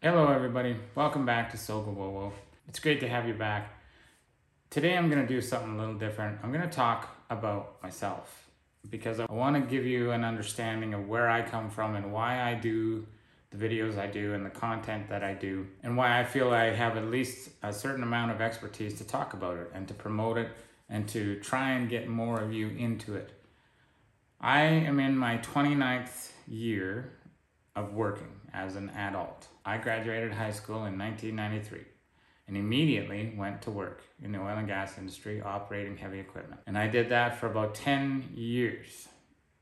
Hello, everybody. Welcome back to Sogowowo. It's great to have you back. Today, I'm going to do something a little different. I'm going to talk about myself because I want to give you an understanding of where I come from and why I do the videos I do and the content that I do, and why I feel I have at least a certain amount of expertise to talk about it and to promote it and to try and get more of you into it. I am in my 29th year of working as an adult. I graduated high school in 1993 and immediately went to work in the oil and gas industry operating heavy equipment. And I did that for about 10 years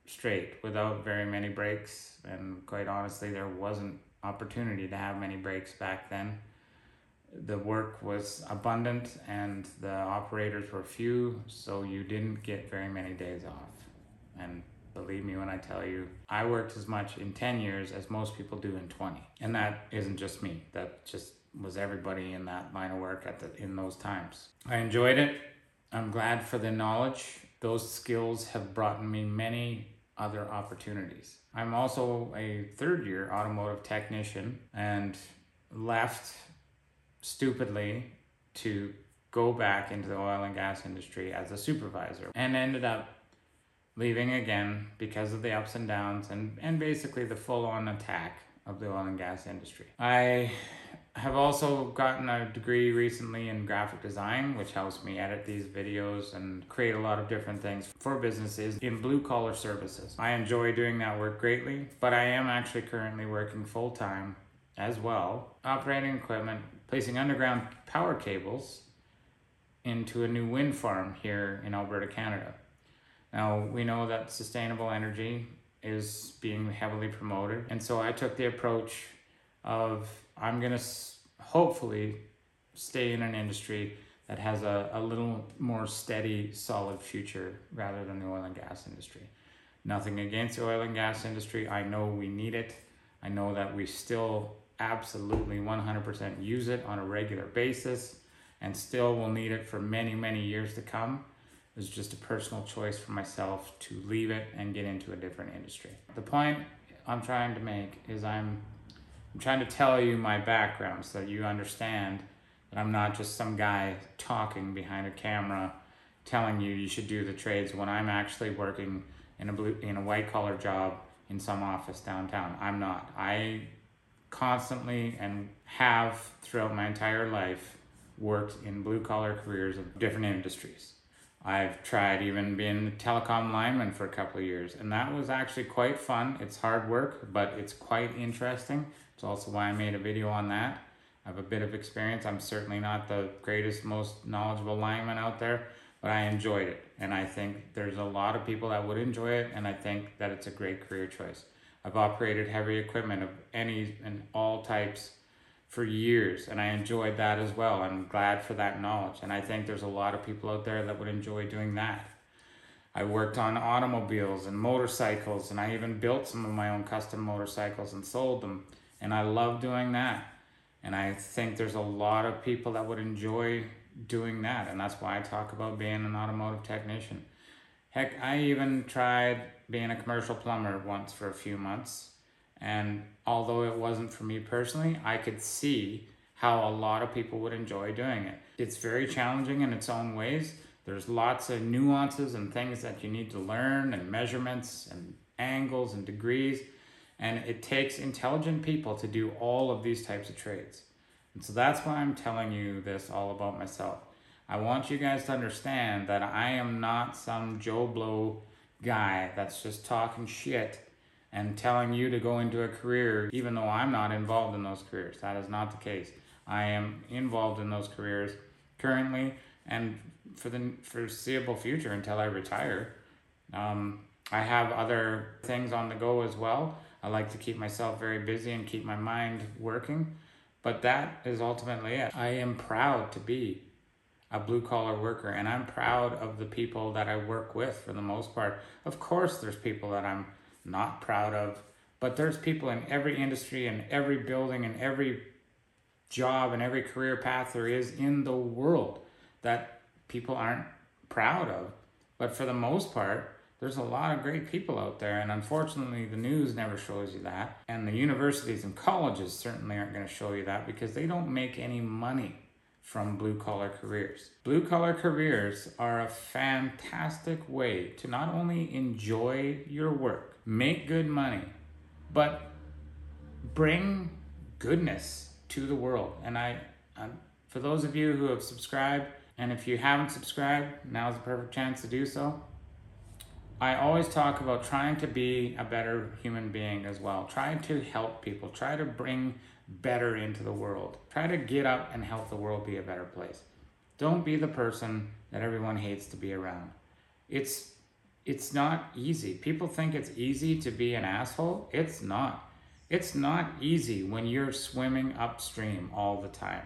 straight without very many breaks. And quite honestly, there wasn't opportunity to have many breaks back then. The work was abundant and the operators were few, so you didn't get very many days off. And believe me when I tell you, I worked as much in 10 years as most people do in 20. And that isn't just me, that just was everybody in that line of work at the, in those times. I enjoyed it. I'm glad for the knowledge. Those skills have brought me many other opportunities. I'm also a third year automotive technician and left stupidly to go back into the oil and gas industry as a supervisor and ended up leaving again because of the ups and downs and, and basically the full on attack of the oil and gas industry. I have also gotten a degree recently in graphic design, which helps me edit these videos and create a lot of different things for businesses in blue collar services. I enjoy doing that work greatly, but I am actually currently working full time as well, operating equipment, placing underground power cables into a new wind farm here in Alberta, Canada. Now, we know that sustainable energy is being heavily promoted, and so I took the approach of I'm going to hopefully stay in an industry that has a, a little more steady, solid future rather than the oil and gas industry. Nothing against the oil and gas industry. I know we need it. I know that we still absolutely 100% use it on a regular basis and still will need it for many, many years to come. It's just a personal choice for myself to leave it and get into a different industry. The point I'm trying to make is I'm I'm trying to tell you my background so you understand that I'm not just some guy talking behind a camera telling you you should do the trades when I'm actually working in a blue in a white collar job in some office downtown. I'm not. I constantly and have throughout my entire life worked in blue collar careers of different industries. I've tried even being a telecom lineman for a couple of years, and that was actually quite fun. It's hard work, but it's quite interesting. It's also why I made a video on that. I have a bit of experience. I'm certainly not the greatest, most knowledgeable lineman out there, but I enjoyed it. And I think there's a lot of people that would enjoy it, and I think that it's a great career choice. I've operated heavy equipment of any and all types for years, and I enjoyed that as well. I'm glad for that knowledge, and I think there's a lot of people out there that would enjoy doing that. I worked on automobiles and motorcycles, and I even built some of my own custom motorcycles and sold them and I love doing that. And I think there's a lot of people that would enjoy doing that. And that's why I talk about being an automotive technician. Heck, I even tried being a commercial plumber once for a few months. And although it wasn't for me personally, I could see how a lot of people would enjoy doing it. It's very challenging in its own ways. There's lots of nuances and things that you need to learn, and measurements and angles and degrees. And it takes intelligent people to do all of these types of trades. And so that's why I'm telling you this all about myself. I want you guys to understand that I am not some Joe Blow guy that's just talking shit and telling you to go into a career even though I'm not involved in those careers. That is not the case. I am involved in those careers currently and for the foreseeable future until I retire. Um, I have other things on the go as well. I like to keep myself very busy and keep my mind working. But that is ultimately it. I am proud to be a blue collar worker and I'm proud of the people that I work with for the most part. Of course, there's people that I'm not proud of, but there's people in every industry and every building and every job and every career path there is in the world that people aren't proud of. But for the most part, There's a lot of great people out there, and unfortunately, the news never shows you that. And the universities and colleges certainly aren't going to show you that because they don't make any money from blue collar careers. Blue collar careers are a fantastic way to not only enjoy your work, make good money, but bring goodness to the world. And I, I for those of you who have subscribed, and if you haven't subscribed, now's the perfect chance to do so. I always talk about trying to be a better human being as well. Try to help people. Try to bring better into the world. Try to get up and help the world be a better place. Don't be the person that everyone hates to be around. It's it's not easy. People think it's easy to be an asshole. It's not. It's not easy when you're swimming upstream all the time.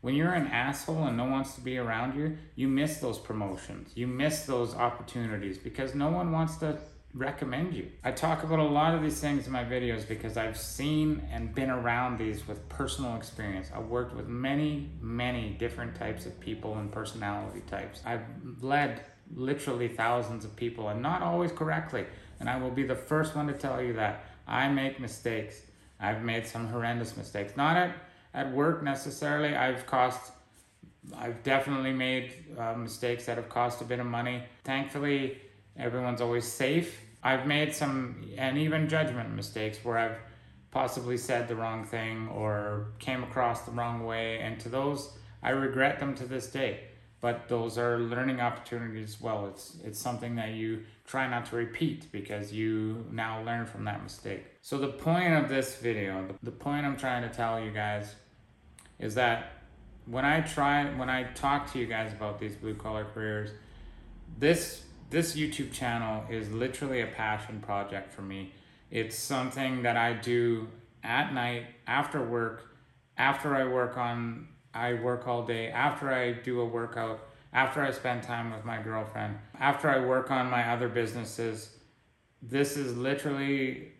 When you're an asshole and no one wants to be around you, you miss those promotions. You miss those opportunities because no one wants to recommend you. I talk about a lot of these things in my videos because I've seen and been around these with personal experience. I've worked with many, many different types of people and personality types. I've led literally thousands of people and not always correctly. And I will be the first one to tell you that I make mistakes. I've made some horrendous mistakes. Not at, at work necessarily. I've cost, I've definitely made uh, mistakes that have cost a bit of money. Thankfully, everyone's always safe. I've made some, and even judgment mistakes where I've possibly said the wrong thing or came across the wrong way. And to those, I regret them to this day. But those are learning opportunities as well. It's, it's something that you try not to repeat because you now learn from that mistake. So the point of this video, the, the point I'm trying to tell you guys is that when I try, when I talk to you guys about these blue collar careers, this this YouTube channel is literally a passion project for me. It's something that I do at night after work, after I work on I work all day, after I do a workout, after I spend time with my girlfriend, after I work on my other businesses. This is literally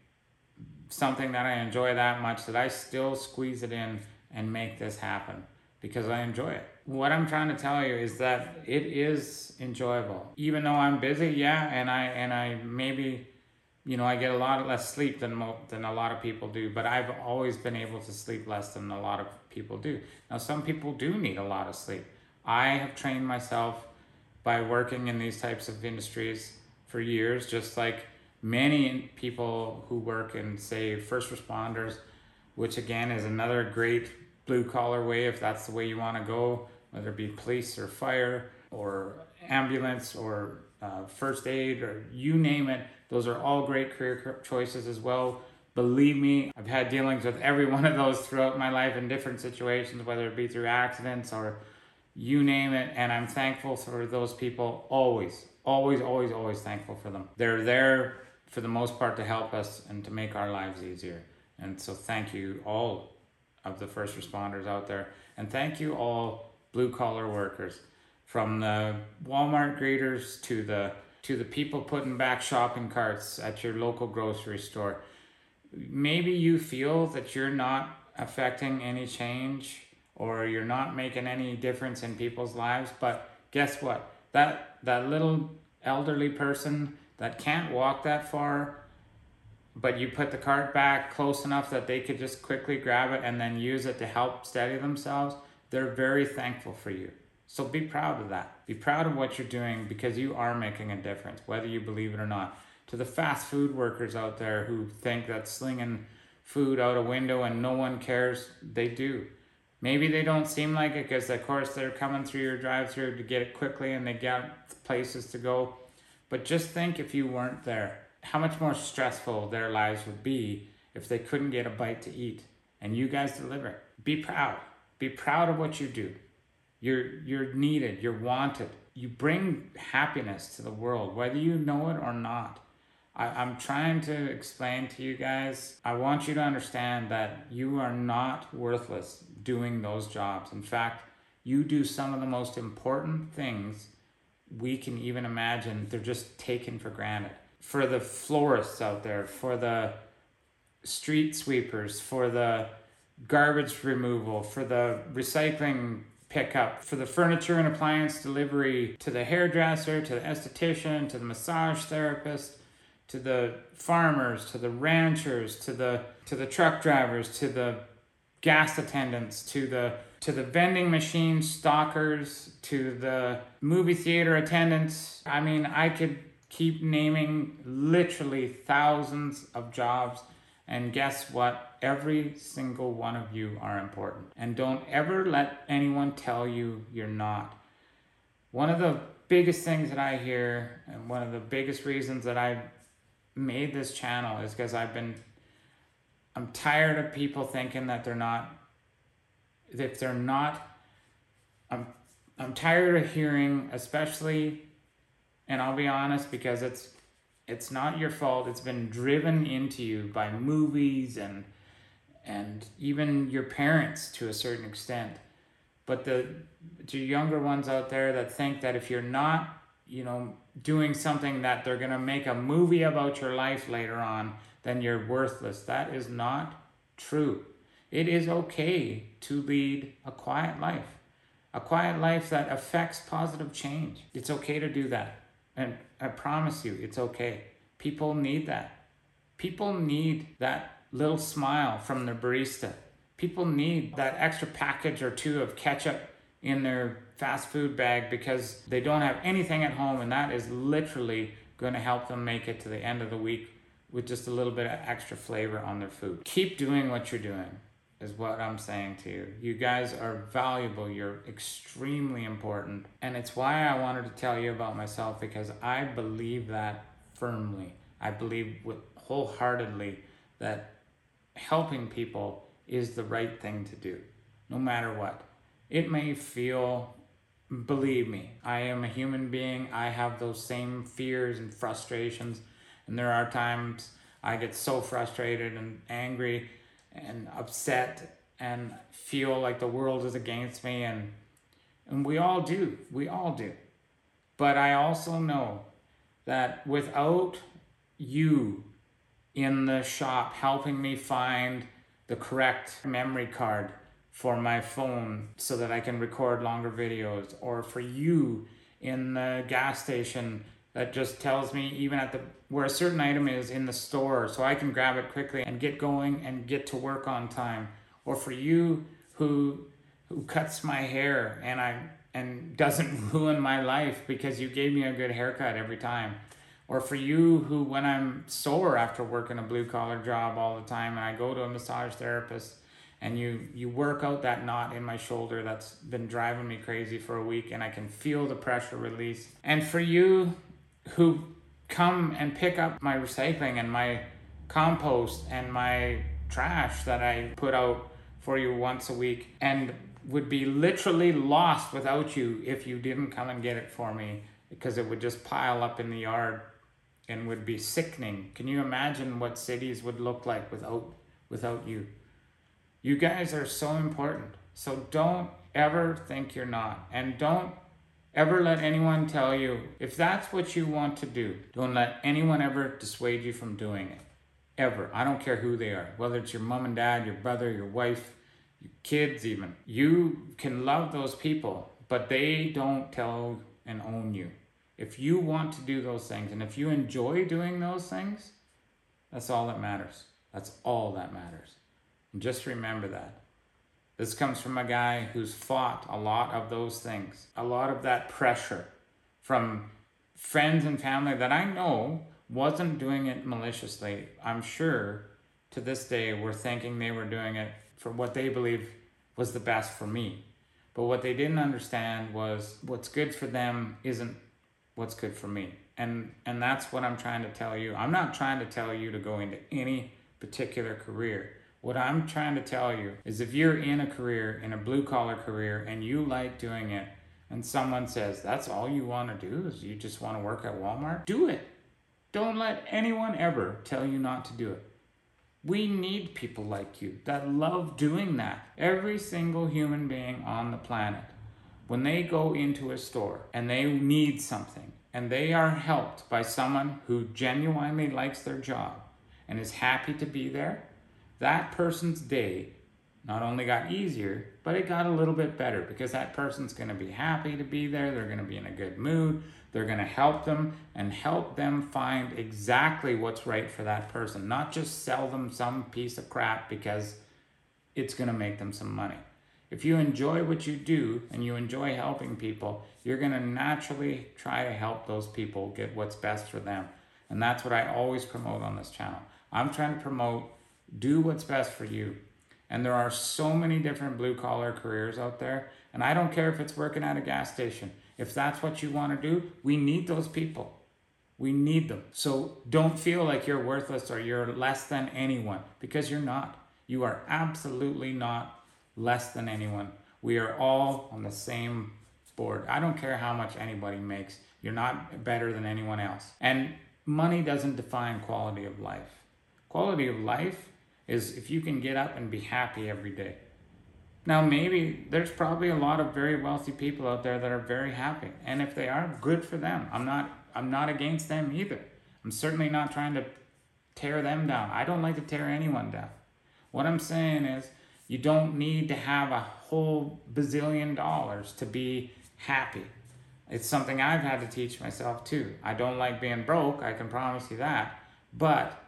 something that I enjoy that much that I still squeeze it in and make this happen because I enjoy it. What I'm trying to tell you is that it is enjoyable. Even though I'm busy, yeah, and I and I maybe you know, I get a lot less sleep than mo- than a lot of people do, but I've always been able to sleep less than a lot of people do. Now some people do need a lot of sleep. I have trained myself by working in these types of industries for years just like many people who work in say first responders, which again is another great blue collar way if that's the way you want to go, whether it be police or fire or ambulance or uh, first aid or you name it. Those are all great career choices as well. Believe me, I've had dealings with every one of those throughout my life in different situations, whether it be through accidents or you name it. And I'm thankful for those people always, always, always, always thankful for them. They're there for the most part to help us and to make our lives easier. And so thank you all of the first responders out there. And thank you all blue collar workers from the Walmart greeters to the to the people putting back shopping carts at your local grocery store. Maybe you feel that you're not affecting any change or you're not making any difference in people's lives, but guess what? That that little elderly person that can't walk that far but you put the cart back close enough that they could just quickly grab it and then use it to help steady themselves, they're very thankful for you. So be proud of that. Be proud of what you're doing because you are making a difference, whether you believe it or not. To the fast food workers out there who think that slinging food out a window and no one cares, they do. Maybe they don't seem like it because, of course, they're coming through your drive through to get it quickly and they get places to go. But just think if you weren't there how much more stressful their lives would be if they couldn't get a bite to eat. And you guys deliver. Be proud. Be proud of what you do. You're you're needed. You're wanted. You bring happiness to the world whether you know it or not I, i'm trying to explain to you guys i want you to understand that you are not worthless doing those jobs. In fact you do some of the most important things we can even imagine. They're just taken for granted. For the florists out there, for the street sweepers, for the garbage removal, for the recycling pickup, for the furniture and appliance delivery, to the hairdresser, to the esthetician, to the massage therapist, to the farmers, to the ranchers, to the to the truck drivers, to the gas attendants, to the to the vending machine stalkers, to the movie theater attendants. I mean, I could keep naming literally thousands of jobs and guess what? Every single one of you are important. And don't ever let anyone tell you you're not. One of the biggest things that I hear, and one of the biggest reasons that I made this channel is because I've been, I'm tired of people thinking that they're not, if they're not, I'm, I'm tired of hearing, especially, and I'll be honest because it's it's not your fault. It's been driven into you by movies and and even your parents to a certain extent. But the to younger ones out there that think that if you're not, you know, doing something that they're gonna make a movie about your life later on, then you're worthless. That is not true. It is okay to lead a quiet life, a quiet life that affects positive change. It's okay to do that. And I promise you, it's okay. People need that. People need that little smile from their barista. People need that extra package or two of ketchup in their fast food bag because they don't have anything at home, and that is literally going to help them make it to the end of the week with just a little bit of extra flavor on their food. Keep doing what you're doing, is what I'm saying to you. You guys are valuable, you're extremely important, and it's why I wanted to tell you about myself because I believe that firmly. I believe with wholeheartedly that helping people is the right thing to do, no matter what. It may feel, believe me, I am a human being. I have those same fears and frustrations. And there are times I get so frustrated and angry and upset and feel like the world is against me. And, and we all do. We all do. But I also know that without you in the shop helping me find the correct memory card for my phone so that I can record longer videos, or for you in the gas station that just tells me even at the where a certain item is in the store so I can grab it quickly and get going and get to work on time. Or for you who who cuts my hair and I and doesn't ruin my life because you gave me a good haircut every time. Or for you who when i'm sore after working a blue collar job all the time and i go to a massage therapist and you you work out that knot in my shoulder that's been driving me crazy for a week and i can feel the pressure release and for you who come and pick up my recycling and my compost and my trash that i put out for you once a week and would be literally lost without you if you didn't come and get it for me because it would just pile up in the yard and would be sickening. Can you imagine what cities would look like without without you? You guys are so important. So don't ever think you're not. And don't ever let anyone tell you if that's what you want to do. Don't let anyone ever dissuade you from doing it. Ever. I don't care who they are. Whether it's your mom and dad, your brother, your wife, your kids even. You can love those people, but they don't tell and own you. If you want to do those things and if you enjoy doing those things, that's all that matters. That's all that matters. Just remember that. This comes from a guy who's fought a lot of those things, a lot of that pressure from friends and family that I know wasn't doing it maliciously. I'm sure to this day were thinking they were doing it for what they believe was the best for me. But what they didn't understand was what's good for them isn't what's good for me. And and that's what I'm trying to tell you. I'm not trying to tell you to go into any particular career. What I'm trying to tell you is if you're in a career, in a blue collar career, and you like doing it, and someone says that's all you want to do is you just want to work at Walmart, do it. Don't let anyone ever tell you not to do it. We need people like you that love doing that. Every single human being on the planet when they go into a store and they need something and they are helped by someone who genuinely likes their job and is happy to be there, that person's day not only got easier, but it got a little bit better because that person's to be happy to be there. They're to be in a good mood. They're to help them and help them find exactly what's right for that person, not just sell them some piece of crap because it's to make them some money. If you enjoy what you do and you enjoy helping people, you're to naturally try to help those people get what's best for them. And that's what I always promote on this channel. I'm trying to promote do what's best for you. And there are so many different blue collar careers out there. And I don't care if it's working at a gas station. If that's what you want to do, we need those people. We need them. So don't feel like you're worthless or you're less than anyone because you're not. You are absolutely not less than anyone. We are all on the same board. I don't care how much anybody makes. You're not better than anyone else. And money doesn't define quality of life. Quality of life is if you can get up and be happy every day. Now, maybe there's probably a lot of very wealthy people out there that are very happy, and if they are, good for them. I'm not. I'm not against them either. I'm certainly not trying to tear them down. I don't like to tear anyone down. What I'm saying is, you don't need to have a whole bazillion dollars to be happy. It's something I've had to teach myself too. I don't like being broke, I can promise you that. But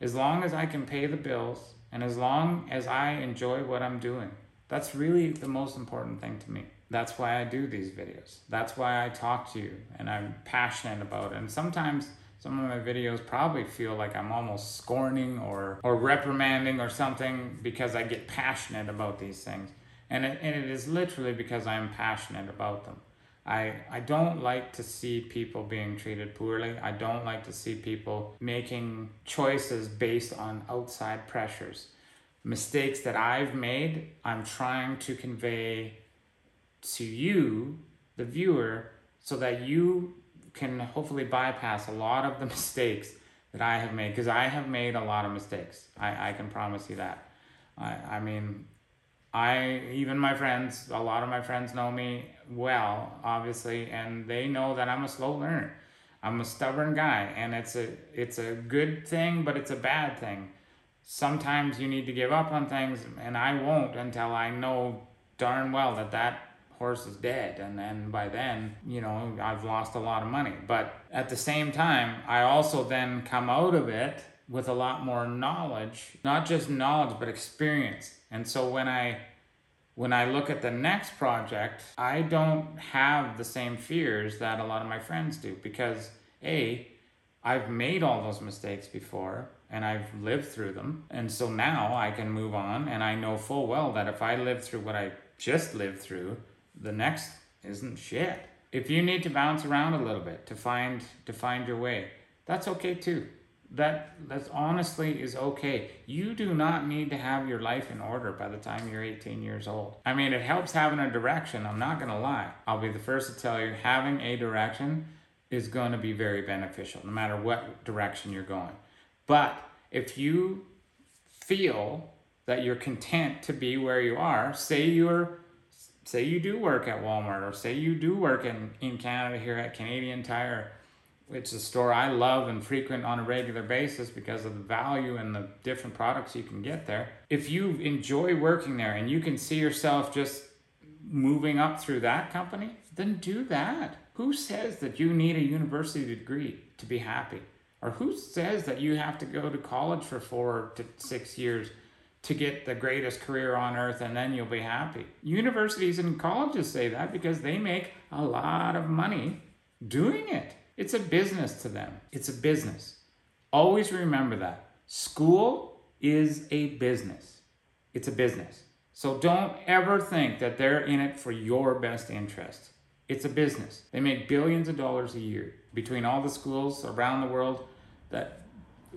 as long as I can pay the bills and as long as I enjoy what I'm doing, that's really the most important thing to me. That's why I do these videos. That's why I talk to you and I'm passionate about it. And sometimes some of my videos probably feel like I'm almost scorning or, or reprimanding or something because I get passionate about these things. And it, and it is literally because I'm passionate about them. I, I don't like to see people being treated poorly. I don't like to see people making choices based on outside pressures. Mistakes that I've made, I'm trying to convey to you, the viewer, so that you can hopefully bypass a lot of the mistakes that I have made because I have made a lot of mistakes. I, I can promise you that. I, I mean, I even my friends, a lot of my friends know me well, obviously, and they know that I'm a slow learner. I'm a stubborn guy, and it's a it's a good thing, but it's a bad thing. Sometimes you need to give up on things, and I won't until I know darn well that that horse is dead and then by then you know i've lost a lot of money but at the same time i also then come out of it with a lot more knowledge not just knowledge but experience and so when i when i look at the next project i don't have the same fears that a lot of my friends do because a i've made all those mistakes before and I've lived through them. And so now I can move on and I know full well that if I live through what I just lived through, the next isn't shit. If you need to bounce around a little bit to find to find your way, that's okay too. That that honestly is okay. You do not need to have your life in order by the time you're 18 years old. I mean, it helps having a direction. I'm not going to lie. I'll be the first to tell you having a direction is going to be very beneficial no matter what direction you're going. But if you feel that you're content to be where you are, say you're say you do work at Walmart or say you do work in, in Canada here at Canadian Tire, which is a store I love and frequent on a regular basis because of the value and the different products you can get there. If you enjoy working there and you can see yourself just moving up through that company, then do that. Who says that you need a university degree to be happy? Or who says that you have to go to college for four to six years to get the greatest career on earth and then you'll be happy. Universities and colleges say that because they make a lot of money doing it. It's a business to them. It's a business. Always remember that. School is a business. It's a business. So don't ever think that they're in it for your best interest. It's a business. They make billions of dollars a year between all the schools around the world that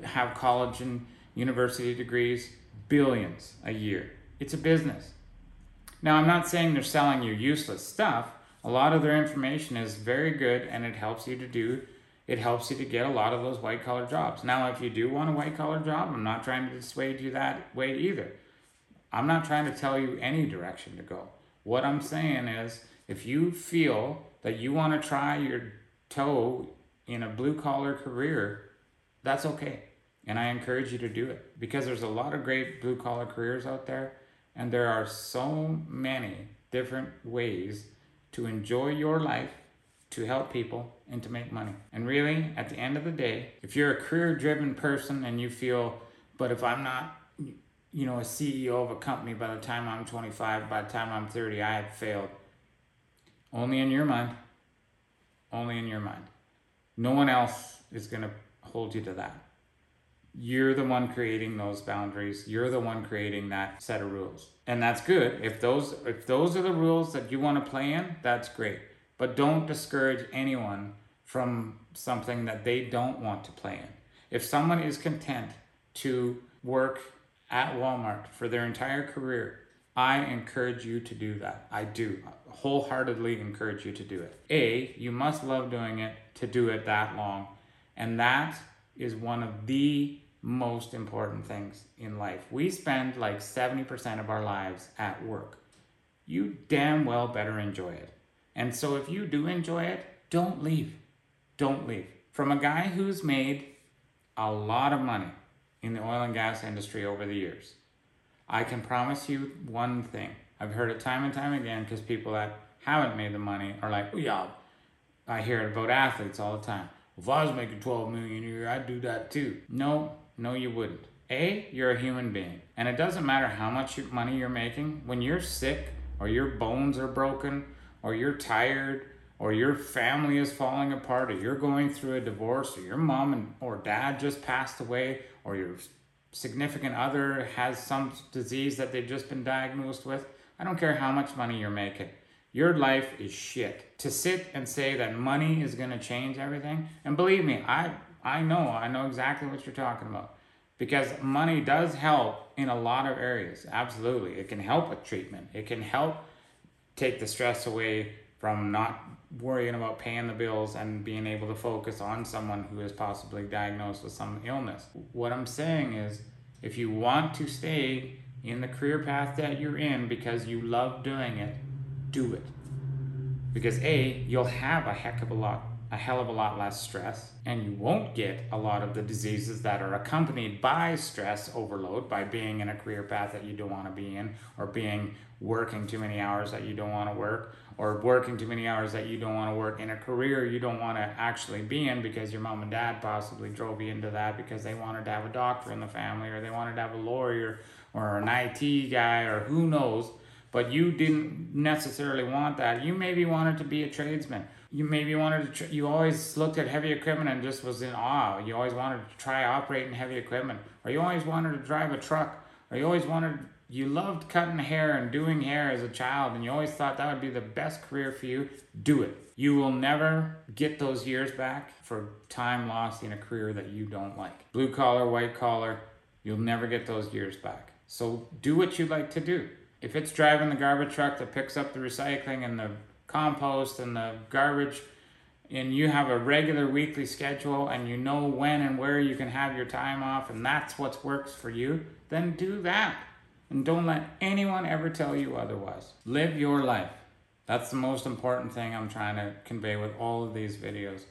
have college and university degrees billions a year. It's a business. Now, I'm not saying they're selling you useless stuff. A lot of their information is very good and it helps you to do, it helps you to get a lot of those white collar jobs. Now, if you do want a white collar job, I'm not trying to dissuade you that way either. I'm not trying to tell you any direction to go. What I'm saying is, if you feel that you want to try your toe in a blue collar career, that's okay. And I encourage you to do it because there's a lot of great blue collar careers out there. And there are so many different ways to enjoy your life, to help people, and to make money. And really, at the end of the day, if you're a career driven person and you feel, but if I'm not, you know, a CEO of a company by the time I'm 25, by the time I'm 30, I have failed. Only in your mind. Only in your mind. No one else is going to hold you to that. You're the one creating those boundaries. You're the one creating that set of rules. And that's good. If those if those are the rules that you want to play in, that's great. But don't discourage anyone from something that they don't want to play in. If someone is content to work at Walmart for their entire career, I encourage you to do that. I do wholeheartedly encourage you to do it. A, you must love doing it to do it that long. And that is one of the most important things in life. We spend like 70% of our lives at work. You damn well better enjoy it. And so if you do enjoy it, don't leave. Don't leave. From a guy who's made a lot of money in the oil and gas industry over the years, I can promise you one thing. I've heard it time and time again because people that haven't made the money are like, oh, yeah, I hear it about athletes all the time. If I was making 12 million a year, I'd do that too. No, no, you wouldn't. A, you're a human being. And it doesn't matter how much money you're making. When you're sick or your bones are broken or you're tired or your family is falling apart or you're going through a divorce or your mom and or dad just passed away or your significant other has some disease that they've just been diagnosed with, I don't care how much money you're making. Your life is shit. To sit and say that money is going to change everything, and believe me, I I know, I know exactly what you're talking about. Because money does help in a lot of areas. Absolutely. It can help with treatment. It can help take the stress away from not worrying about paying the bills and being able to focus on someone who is possibly diagnosed with some illness. What I'm saying is if you want to stay in the career path that you're in because you love doing it, do it. Because A, you'll have a heck of a lot a hell of a lot less stress, and you won't get a lot of the diseases that are accompanied by stress overload, by being in a career path that you don't want to be in, or being working too many hours that you don't want to work, or working too many hours that you don't want to work in a career you don't want to actually be in because your mom and dad possibly drove you into that because they wanted to have a doctor in the family, or they wanted to have a lawyer, or an IT guy, or who knows. But you didn't necessarily want that. You maybe wanted to be a tradesman you maybe wanted to tr- you always looked at heavy equipment and just was in awe. You always wanted to try operating heavy equipment. Or you always wanted to drive a truck. Or you always wanted you loved cutting hair and doing hair as a child and you always thought that would be the best career for you. Do it. You will never get those years back for time lost in a career that you don't like. Blue collar white collar you'll never get those years back. So do what you like to do. If it's driving the garbage truck that picks up the recycling and the compost and the garbage and you have a regular weekly schedule and you know when and where you can have your time off and that's what works for you, then do that. And don't let anyone ever tell you otherwise. Live your life. That's the most important thing I'm trying to convey with all of these videos.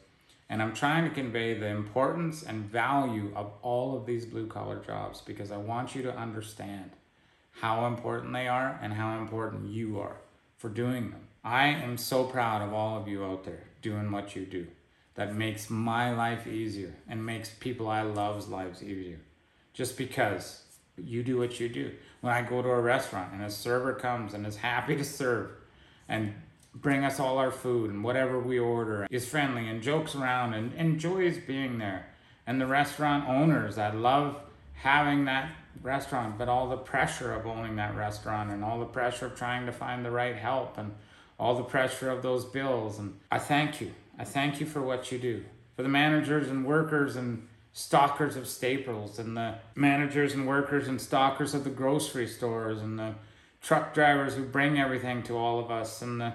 And I'm trying to convey the importance and value of all of these blue collar jobs because I want you to understand how important they are and how important you are for doing them. I am so proud of all of you out there doing what you do. That makes my life easier and makes people I love's lives easier. Just because you do what you do. When I go to a restaurant and a server comes and is happy to serve and bring us all our food and whatever we order, is friendly and jokes around and enjoys being there. And the restaurant owners that love having that restaurant, but all the pressure of owning that restaurant and all the pressure of trying to find the right help and all the pressure of those bills. And I thank you. I thank you for what you do. For the managers and workers and stockers of staples, and the managers and workers and stockers of the grocery stores, and the truck drivers who bring everything to all of us, and the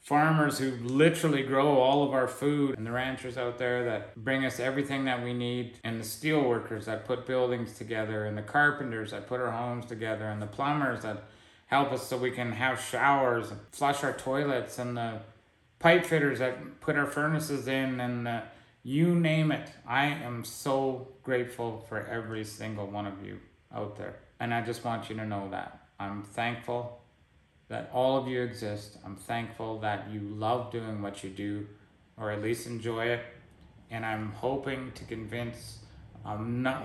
farmers who literally grow all of our food, and the ranchers out there that bring us everything that we need, and the steel workers that put buildings together, and the carpenters that put our homes together, and the plumbers that help us so we can have showers and flush our toilets and the pipe fitters that put our furnaces in and the, you name it. I am so grateful for every single one of you out there. And I just want you to know that. I'm thankful that all of you exist. I'm thankful that you love doing what you do, or at least enjoy it. And I'm hoping to convince a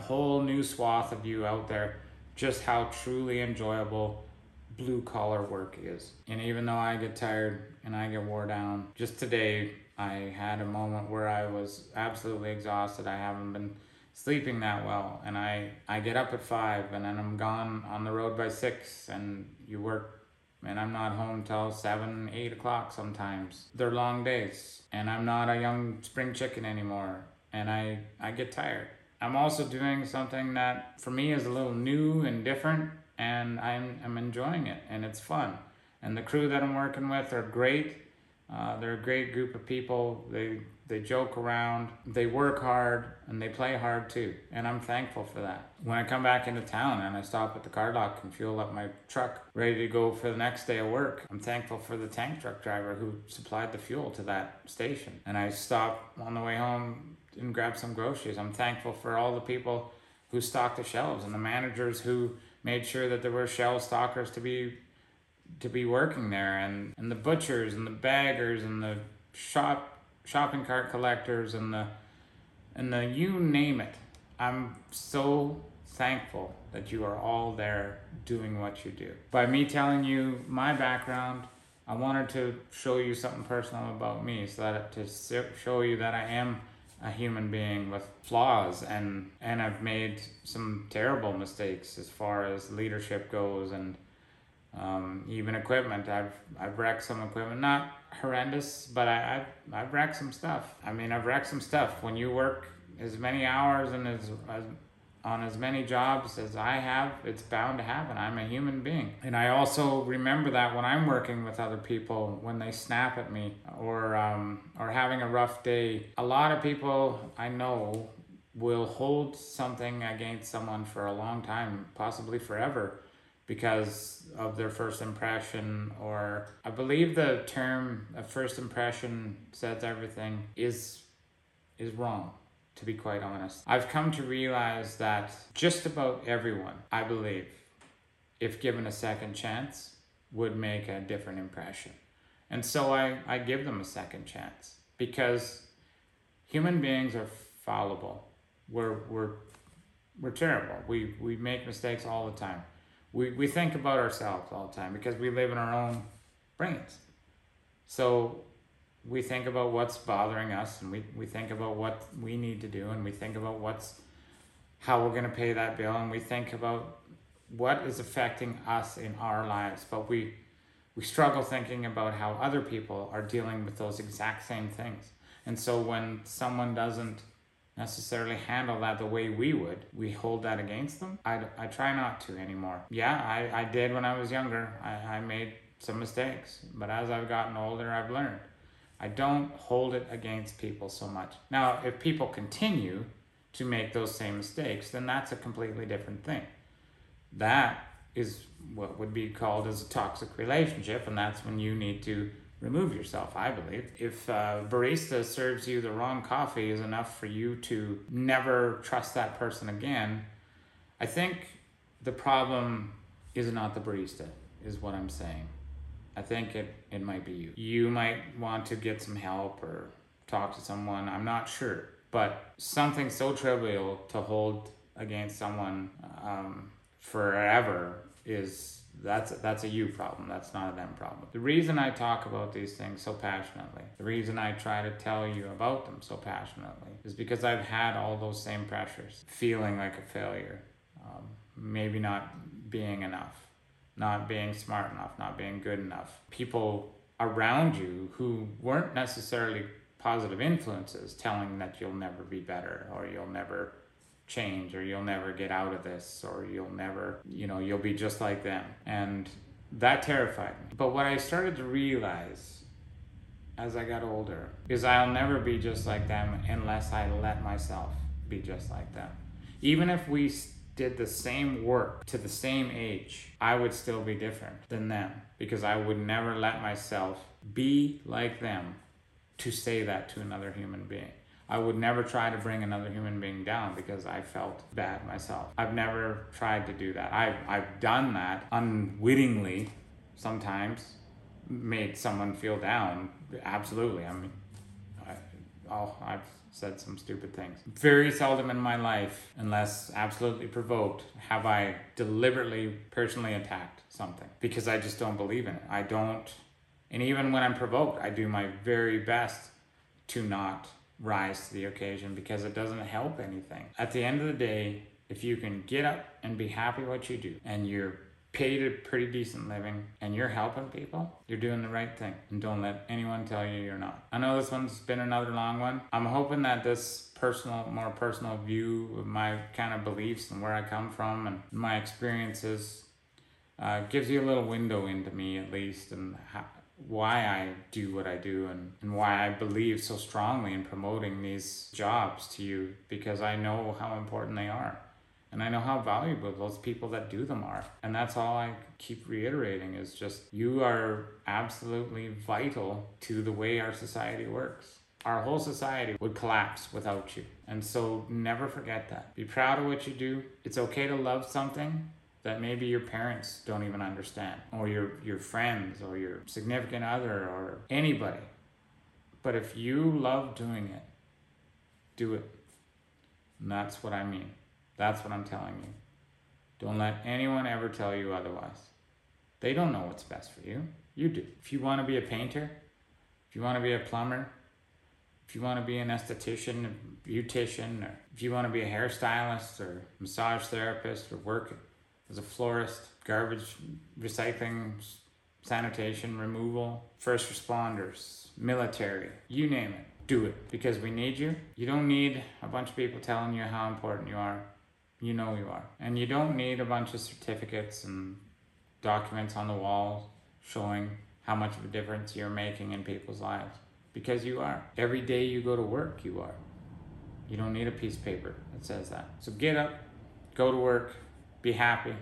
whole new swath of you out there just how truly enjoyable blue collar work is. And even though I get tired and I get wore down, just today I had a moment where I was absolutely exhausted. I haven't been sleeping that well and I, I get up at five and then I'm gone on the road by six and you work and I'm not home till seven, eight o'clock sometimes. They're long days and I'm not a young spring chicken anymore and I, I get tired. I'm also doing something that for me is a little new and different and I'm, I'm enjoying it and it's fun. And the crew that I'm working with are great. Uh, they're a great group of people. They they joke around, they work hard, and they play hard too. And I'm thankful for that. When I come back into town and I stop at the cardlock and fuel up my truck, ready to go for the next day of work, I'm thankful for the tank truck driver who supplied the fuel to that station. And I stop on the way home and grab some groceries. I'm thankful for all the people who stock the shelves and the managers who made sure that there were shell stockers to be to be working there and, and the butchers and the baggers and the shop shopping cart collectors and the and the you name it. I'm so thankful that you are all there doing what you do. By me telling you my background, I wanted to show you something personal about me so that to show you that I am a human being with flaws and and I've made some terrible mistakes as far as leadership goes and um, even equipment. I've I've wrecked some equipment, not horrendous, but I, I've I've wrecked some stuff. I mean, I've wrecked some stuff. When you work as many hours and as, as on as many jobs as I have, it's bound to happen. I'm a human being. And I also remember that when I'm working with other people, when they snap at me or, um, or having a rough day, a lot of people I know will hold something against someone for a long time, possibly forever because of their first impression or I believe the term a first impression says everything is is wrong to be quite honest. I've come to realize that just about everyone, I believe, if given a second chance, would make a different impression. And so I, I give them a second chance because human beings are fallible. We're, we're, we're terrible. We, we make mistakes all the time we, we think about ourselves all the time because we live in our own brains. So we think about what's bothering us and we, we think about what we need to do and we think about what's how we're going to pay that bill and we think about what is affecting us in our lives but we we struggle thinking about how other people are dealing with those exact same things and so when someone doesn't necessarily handle that the way we would. We hold that against them. I, I try not to anymore. Yeah, I, I did when I was younger. I, I made some mistakes, but as I've gotten older, I've learned. I don't hold it against people so much. Now, if people continue to make those same mistakes, then that's a completely different thing. That is what would be called as a toxic relationship, and that's when you need to remove yourself, I believe. If a barista serves you the wrong coffee is enough for you to never trust that person again, I think the problem is not the barista, is what I'm saying. I think it, it might be you. You might want to get some help or talk to someone, I'm not sure. But something so trivial to hold against someone um, forever is that's that's a you problem that's not a them problem the reason i talk about these things so passionately the reason i try to tell you about them so passionately is because i've had all those same pressures feeling like a failure um, maybe not being enough not being smart enough not being good enough people around you who weren't necessarily positive influences telling that you'll never be better or you'll never change or you'll never get out of this or you'll never, you know, you'll be just like them. And that terrified me. But what I started to realize as I got older is I'll never be just like them unless I let myself be just like them. Even if we did the same work to the same age, I would still be different than them because I would never let myself be like them to say that to another human being. I would never try to bring another human being down because I felt bad myself. I've never tried to do that. I've, I've done that unwittingly sometimes, made someone feel down. Absolutely. I mean, I, oh, I've said some stupid things. Very seldom in my life, unless absolutely provoked, have I deliberately personally attacked something because I just don't believe in it. I don't, and even when I'm provoked, I do my very best to not rise to the occasion because it doesn't help anything. At the end of the day, if you can get up and be happy what you do and you're paid a pretty decent living and you're helping people, you're doing the right thing. And don't let anyone tell you you're not. I know this one's been another long one. I'm hoping that this personal, more personal view of my kind of beliefs and where I come from and my experiences uh, gives you a little window into me at least and how, why I do what I do and, and why I believe so strongly in promoting these jobs to you because I know how important they are. And I know how valuable those people that do them are. And that's all I keep reiterating is just you are absolutely vital to the way our society works. Our whole society would collapse without you. And so never forget that. Be proud of what you do. It's okay to love something that maybe your parents don't even understand, or your, your friends, or your significant other, or anybody. But if you love doing it, do it. And that's what I mean. That's what I'm telling you. Don't let anyone ever tell you otherwise. They don't know what's best for you. You do. If you want to be a painter, if you want to be a plumber, if you want to be an esthetician, a beautician, or if you want to be a hairstylist or massage therapist or work as a florist, garbage recycling, sanitation, removal, first responders, military, you name it. Do it because we need you. You don't need a bunch of people telling you how important you are. You know you are. And you don't need a bunch of certificates and documents on the wall showing how much of a difference you're making in people's lives because you are. Every day you go to work, you are. You don't need a piece of paper that says that. So get up, go to work, be happy,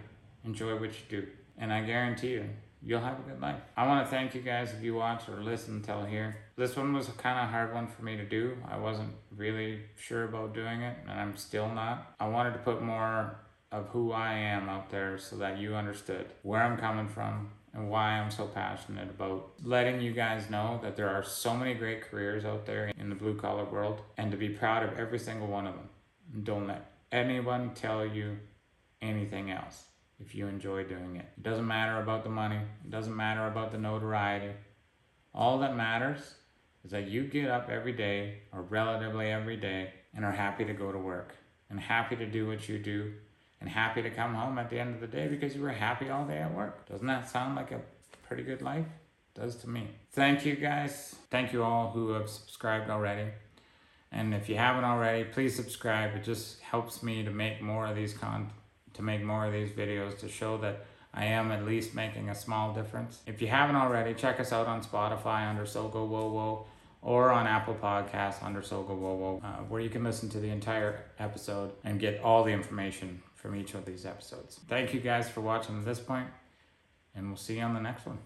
enjoy what you do, and I guarantee you, you'll have a good life. I want to thank you guys if you watch or listen until here. This one was a kind of hard one for me to do. I wasn't really sure about doing it, and I'm still not. I wanted to put more of who I am out there so that you understood where I'm coming from and why I'm so passionate about letting you guys know that there are so many great careers out there in the blue collar world and to be proud of every single one of them. Don't let anyone tell you anything else if you enjoy doing it. It doesn't matter about the money, it doesn't matter about the notoriety. All that matters is that you get up every day or relatively every day and are happy to go to work and happy to do what you do and happy to come home at the end of the day because you were happy all day at work. Doesn't that sound like a pretty good life? It does to me. Thank you guys. Thank you all who have subscribed already. And if you haven't already, please subscribe. It just helps me to make more of these con to make more of these videos to show that I am at least making a small difference. If you haven't already, check us out on Spotify under Sogo Whoa Whoa or on Apple Podcasts under Sogo Whoa Whoa, uh, where you can listen to the entire episode and get all the information from each of these episodes. Thank you guys for watching to this point, and we'll see you on the next one.